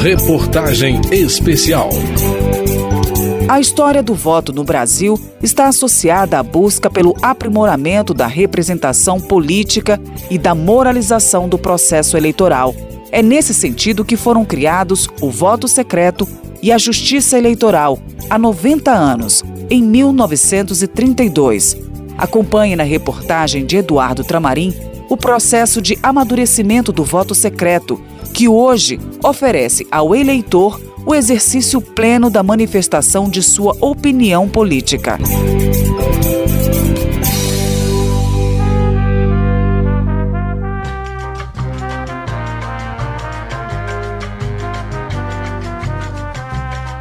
Reportagem Especial. A história do voto no Brasil está associada à busca pelo aprimoramento da representação política e da moralização do processo eleitoral. É nesse sentido que foram criados o voto secreto e a justiça eleitoral há 90 anos, em 1932. Acompanhe na reportagem de Eduardo Tramarim o processo de amadurecimento do voto secreto, que hoje oferece ao eleitor o exercício pleno da manifestação de sua opinião política.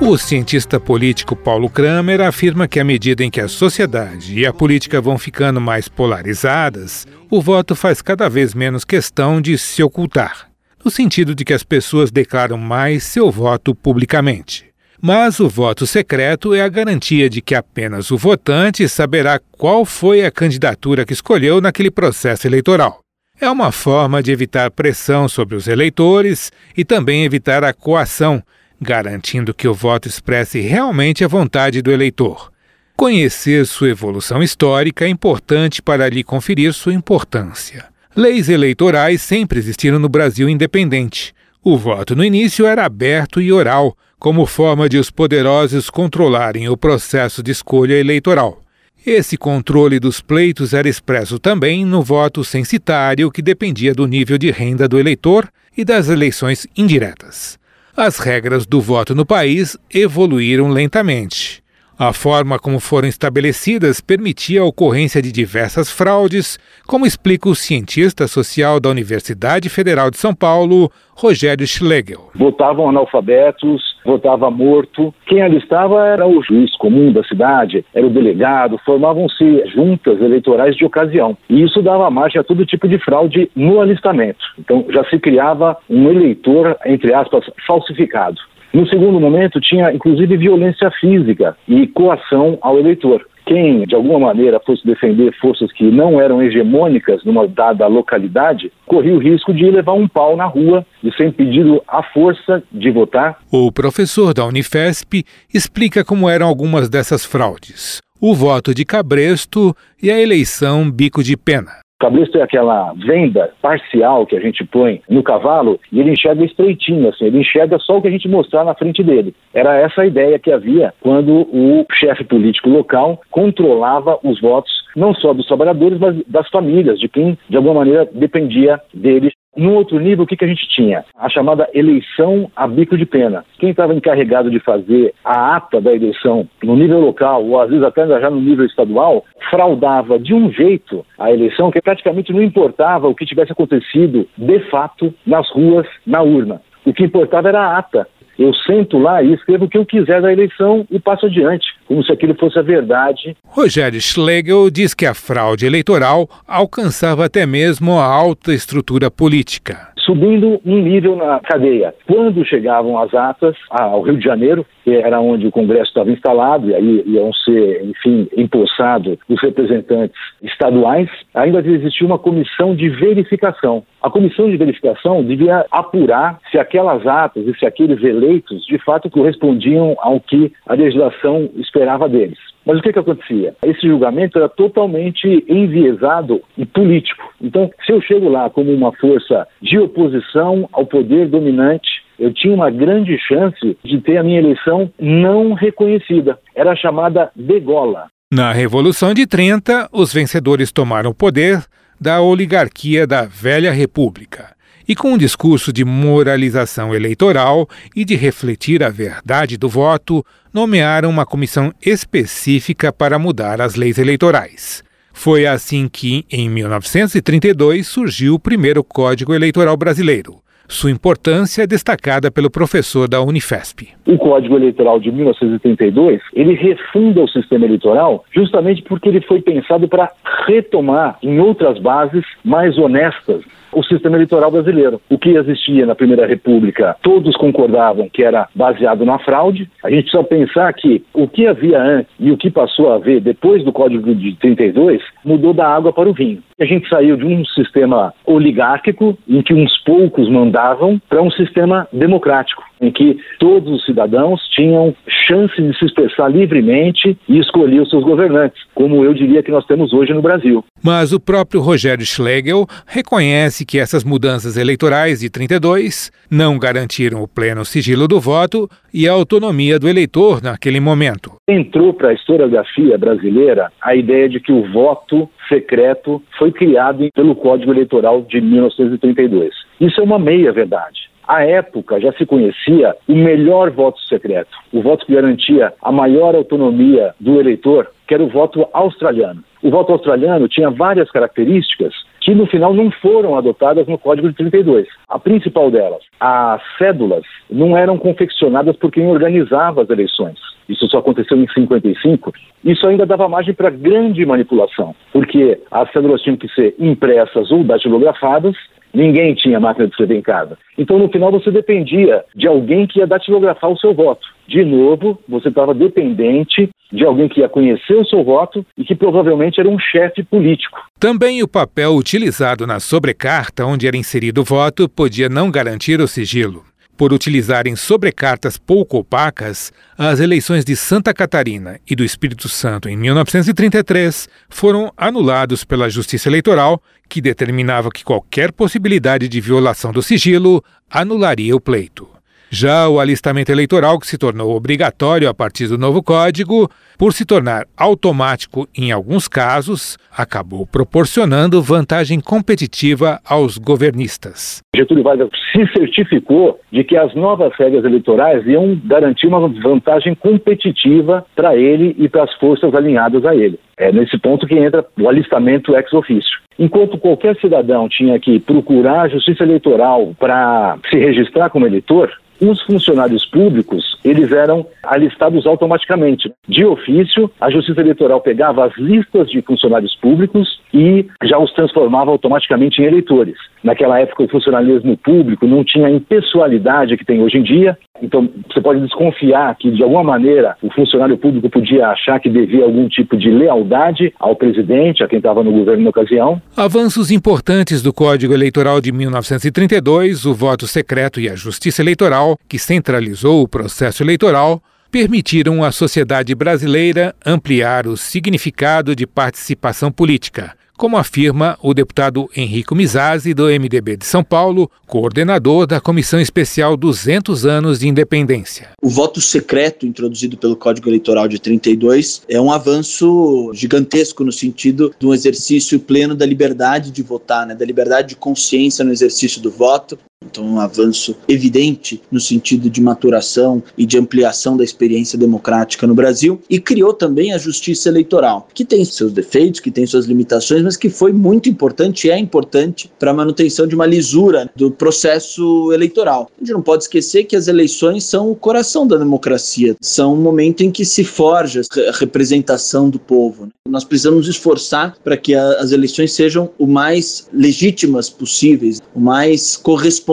O cientista político Paulo Kramer afirma que à medida em que a sociedade e a política vão ficando mais polarizadas, o voto faz cada vez menos questão de se ocultar no sentido de que as pessoas declaram mais seu voto publicamente. Mas o voto secreto é a garantia de que apenas o votante saberá qual foi a candidatura que escolheu naquele processo eleitoral. É uma forma de evitar pressão sobre os eleitores e também evitar a coação, garantindo que o voto expresse realmente a vontade do eleitor. Conhecer sua evolução histórica é importante para lhe conferir sua importância. Leis eleitorais sempre existiram no Brasil independente. O voto no início era aberto e oral, como forma de os poderosos controlarem o processo de escolha eleitoral. Esse controle dos pleitos era expresso também no voto censitário, que dependia do nível de renda do eleitor e das eleições indiretas. As regras do voto no país evoluíram lentamente. A forma como foram estabelecidas permitia a ocorrência de diversas fraudes, como explica o cientista social da Universidade Federal de São Paulo, Rogério Schlegel. Votavam analfabetos, votava morto. Quem ali estava era o juiz comum da cidade, era o delegado, formavam-se juntas eleitorais de ocasião. E isso dava margem a todo tipo de fraude no alistamento. Então já se criava um eleitor, entre aspas, falsificado. No segundo momento, tinha inclusive violência física e coação ao eleitor. Quem, de alguma maneira, fosse defender forças que não eram hegemônicas numa dada localidade, corria o risco de levar um pau na rua, de ser impedido à força de votar. O professor da Unifesp explica como eram algumas dessas fraudes: o voto de cabresto e a eleição bico de pena. Cabresto é aquela venda parcial que a gente põe no cavalo e ele enxerga estreitinho, assim, ele enxerga só o que a gente mostrar na frente dele. Era essa a ideia que havia quando o chefe político local controlava os votos não só dos trabalhadores, mas das famílias, de quem de alguma maneira dependia deles no outro nível, o que, que a gente tinha? A chamada eleição a bico de pena. Quem estava encarregado de fazer a ata da eleição no nível local, ou às vezes até já no nível estadual, fraudava de um jeito a eleição que praticamente não importava o que tivesse acontecido de fato nas ruas, na urna. O que importava era a ata. Eu sento lá e escrevo o que eu quiser da eleição e passo adiante, como se aquilo fosse a verdade. Rogério Schlegel diz que a fraude eleitoral alcançava até mesmo a alta estrutura política subindo um nível na cadeia. Quando chegavam as atas ao Rio de Janeiro, que era onde o Congresso estava instalado, e aí iam ser, enfim, empossados os representantes estaduais, ainda existia uma comissão de verificação. A comissão de verificação devia apurar se aquelas atas e se aqueles eleitos de fato correspondiam ao que a legislação esperava deles. Mas o que, que acontecia? Esse julgamento era totalmente enviesado e político. Então, se eu chego lá como uma força de oposição ao poder dominante, eu tinha uma grande chance de ter a minha eleição não reconhecida. Era chamada degola. Na Revolução de 30, os vencedores tomaram o poder da oligarquia da velha república e com um discurso de moralização eleitoral e de refletir a verdade do voto, nomearam uma comissão específica para mudar as leis eleitorais. Foi assim que, em 1932, surgiu o primeiro Código Eleitoral Brasileiro. Sua importância é destacada pelo professor da Unifesp. O Código Eleitoral de 1932, ele refunda o sistema eleitoral justamente porque ele foi pensado para retomar em outras bases mais honestas o sistema eleitoral brasileiro. O que existia na Primeira República, todos concordavam que era baseado na fraude. A gente precisa pensar que o que havia antes e o que passou a haver depois do Código de 32 mudou da água para o vinho. A gente saiu de um sistema oligárquico, em que uns poucos mandavam, para um sistema democrático em que todos os cidadãos tinham chance de se expressar livremente e escolher os seus governantes, como eu diria que nós temos hoje no Brasil. Mas o próprio Rogério Schlegel reconhece que essas mudanças eleitorais de 32 não garantiram o pleno sigilo do voto e a autonomia do eleitor naquele momento. Entrou para a historiografia brasileira a ideia de que o voto secreto foi criado pelo Código Eleitoral de 1932. Isso é uma meia verdade. À época já se conhecia o melhor voto secreto, o voto que garantia a maior autonomia do eleitor, que era o voto australiano. O voto australiano tinha várias características que no final não foram adotadas no Código de 32. A principal delas, as cédulas não eram confeccionadas por quem organizava as eleições. Isso só aconteceu em 55. Isso ainda dava margem para grande manipulação, porque as cédulas tinham que ser impressas ou datilografadas Ninguém tinha máquina de escrever em casa. Então, no final, você dependia de alguém que ia datilografar o seu voto. De novo, você estava dependente de alguém que ia conhecer o seu voto e que provavelmente era um chefe político. Também o papel utilizado na sobrecarta onde era inserido o voto podia não garantir o sigilo por utilizarem sobrecartas pouco opacas, as eleições de Santa Catarina e do Espírito Santo em 1933 foram anulados pela Justiça Eleitoral, que determinava que qualquer possibilidade de violação do sigilo anularia o pleito. Já o alistamento eleitoral, que se tornou obrigatório a partir do novo código, por se tornar automático em alguns casos, acabou proporcionando vantagem competitiva aos governistas. Getúlio Vargas se certificou de que as novas regras eleitorais iam garantir uma vantagem competitiva para ele e para as forças alinhadas a ele. É nesse ponto que entra o alistamento ex officio. Enquanto qualquer cidadão tinha que procurar a justiça eleitoral para se registrar como eleitor, os funcionários públicos, eles eram alistados automaticamente. De ofício, a Justiça Eleitoral pegava as listas de funcionários públicos e já os transformava automaticamente em eleitores. Naquela época, o funcionalismo público não tinha a impessoalidade que tem hoje em dia, então você pode desconfiar que, de alguma maneira, o funcionário público podia achar que devia algum tipo de lealdade ao presidente, a quem estava no governo na ocasião. Avanços importantes do Código Eleitoral de 1932, o voto secreto e a justiça eleitoral, que centralizou o processo eleitoral, permitiram à sociedade brasileira ampliar o significado de participação política como afirma o deputado Henrico Mizazzi, do MDB de São Paulo, coordenador da Comissão Especial 200 anos de Independência. O voto secreto introduzido pelo Código Eleitoral de 32 é um avanço gigantesco no sentido de um exercício pleno da liberdade de votar, né, da liberdade de consciência no exercício do voto, então, um avanço evidente no sentido de maturação e de ampliação da experiência democrática no Brasil e criou também a justiça eleitoral, que tem seus defeitos, que tem suas limitações, mas que foi muito importante e é importante para a manutenção de uma lisura do processo eleitoral. A gente não pode esquecer que as eleições são o coração da democracia, são um momento em que se forja a representação do povo. Né? Nós precisamos esforçar para que as eleições sejam o mais legítimas possíveis, o mais correspondentes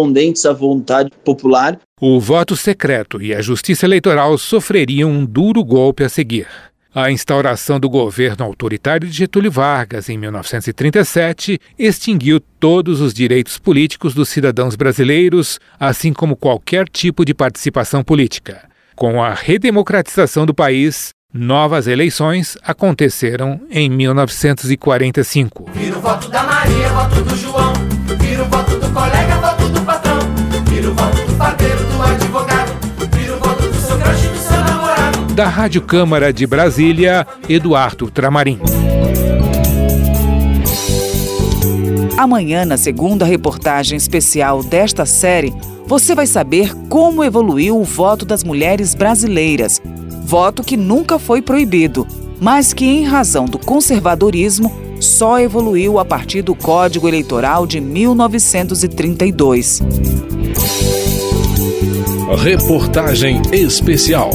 à vontade popular. O voto secreto e a justiça eleitoral sofreriam um duro golpe a seguir. A instauração do governo autoritário de Getúlio Vargas em 1937 extinguiu todos os direitos políticos dos cidadãos brasileiros, assim como qualquer tipo de participação política. Com a redemocratização do país, Novas eleições aconteceram em 1945. Vira o voto da Maria, voto do João. O voto do colega, voto do patrão. Vira o voto do padeiro, do advogado. Vira o voto do seu crush, do seu namorado. Da Rádio Câmara de Brasília, Eduardo Tramarim. Amanhã, na segunda reportagem especial desta série, você vai saber como evoluiu o voto das mulheres brasileiras voto que nunca foi proibido, mas que, em razão do conservadorismo, só evoluiu a partir do Código Eleitoral de 1932. Reportagem especial.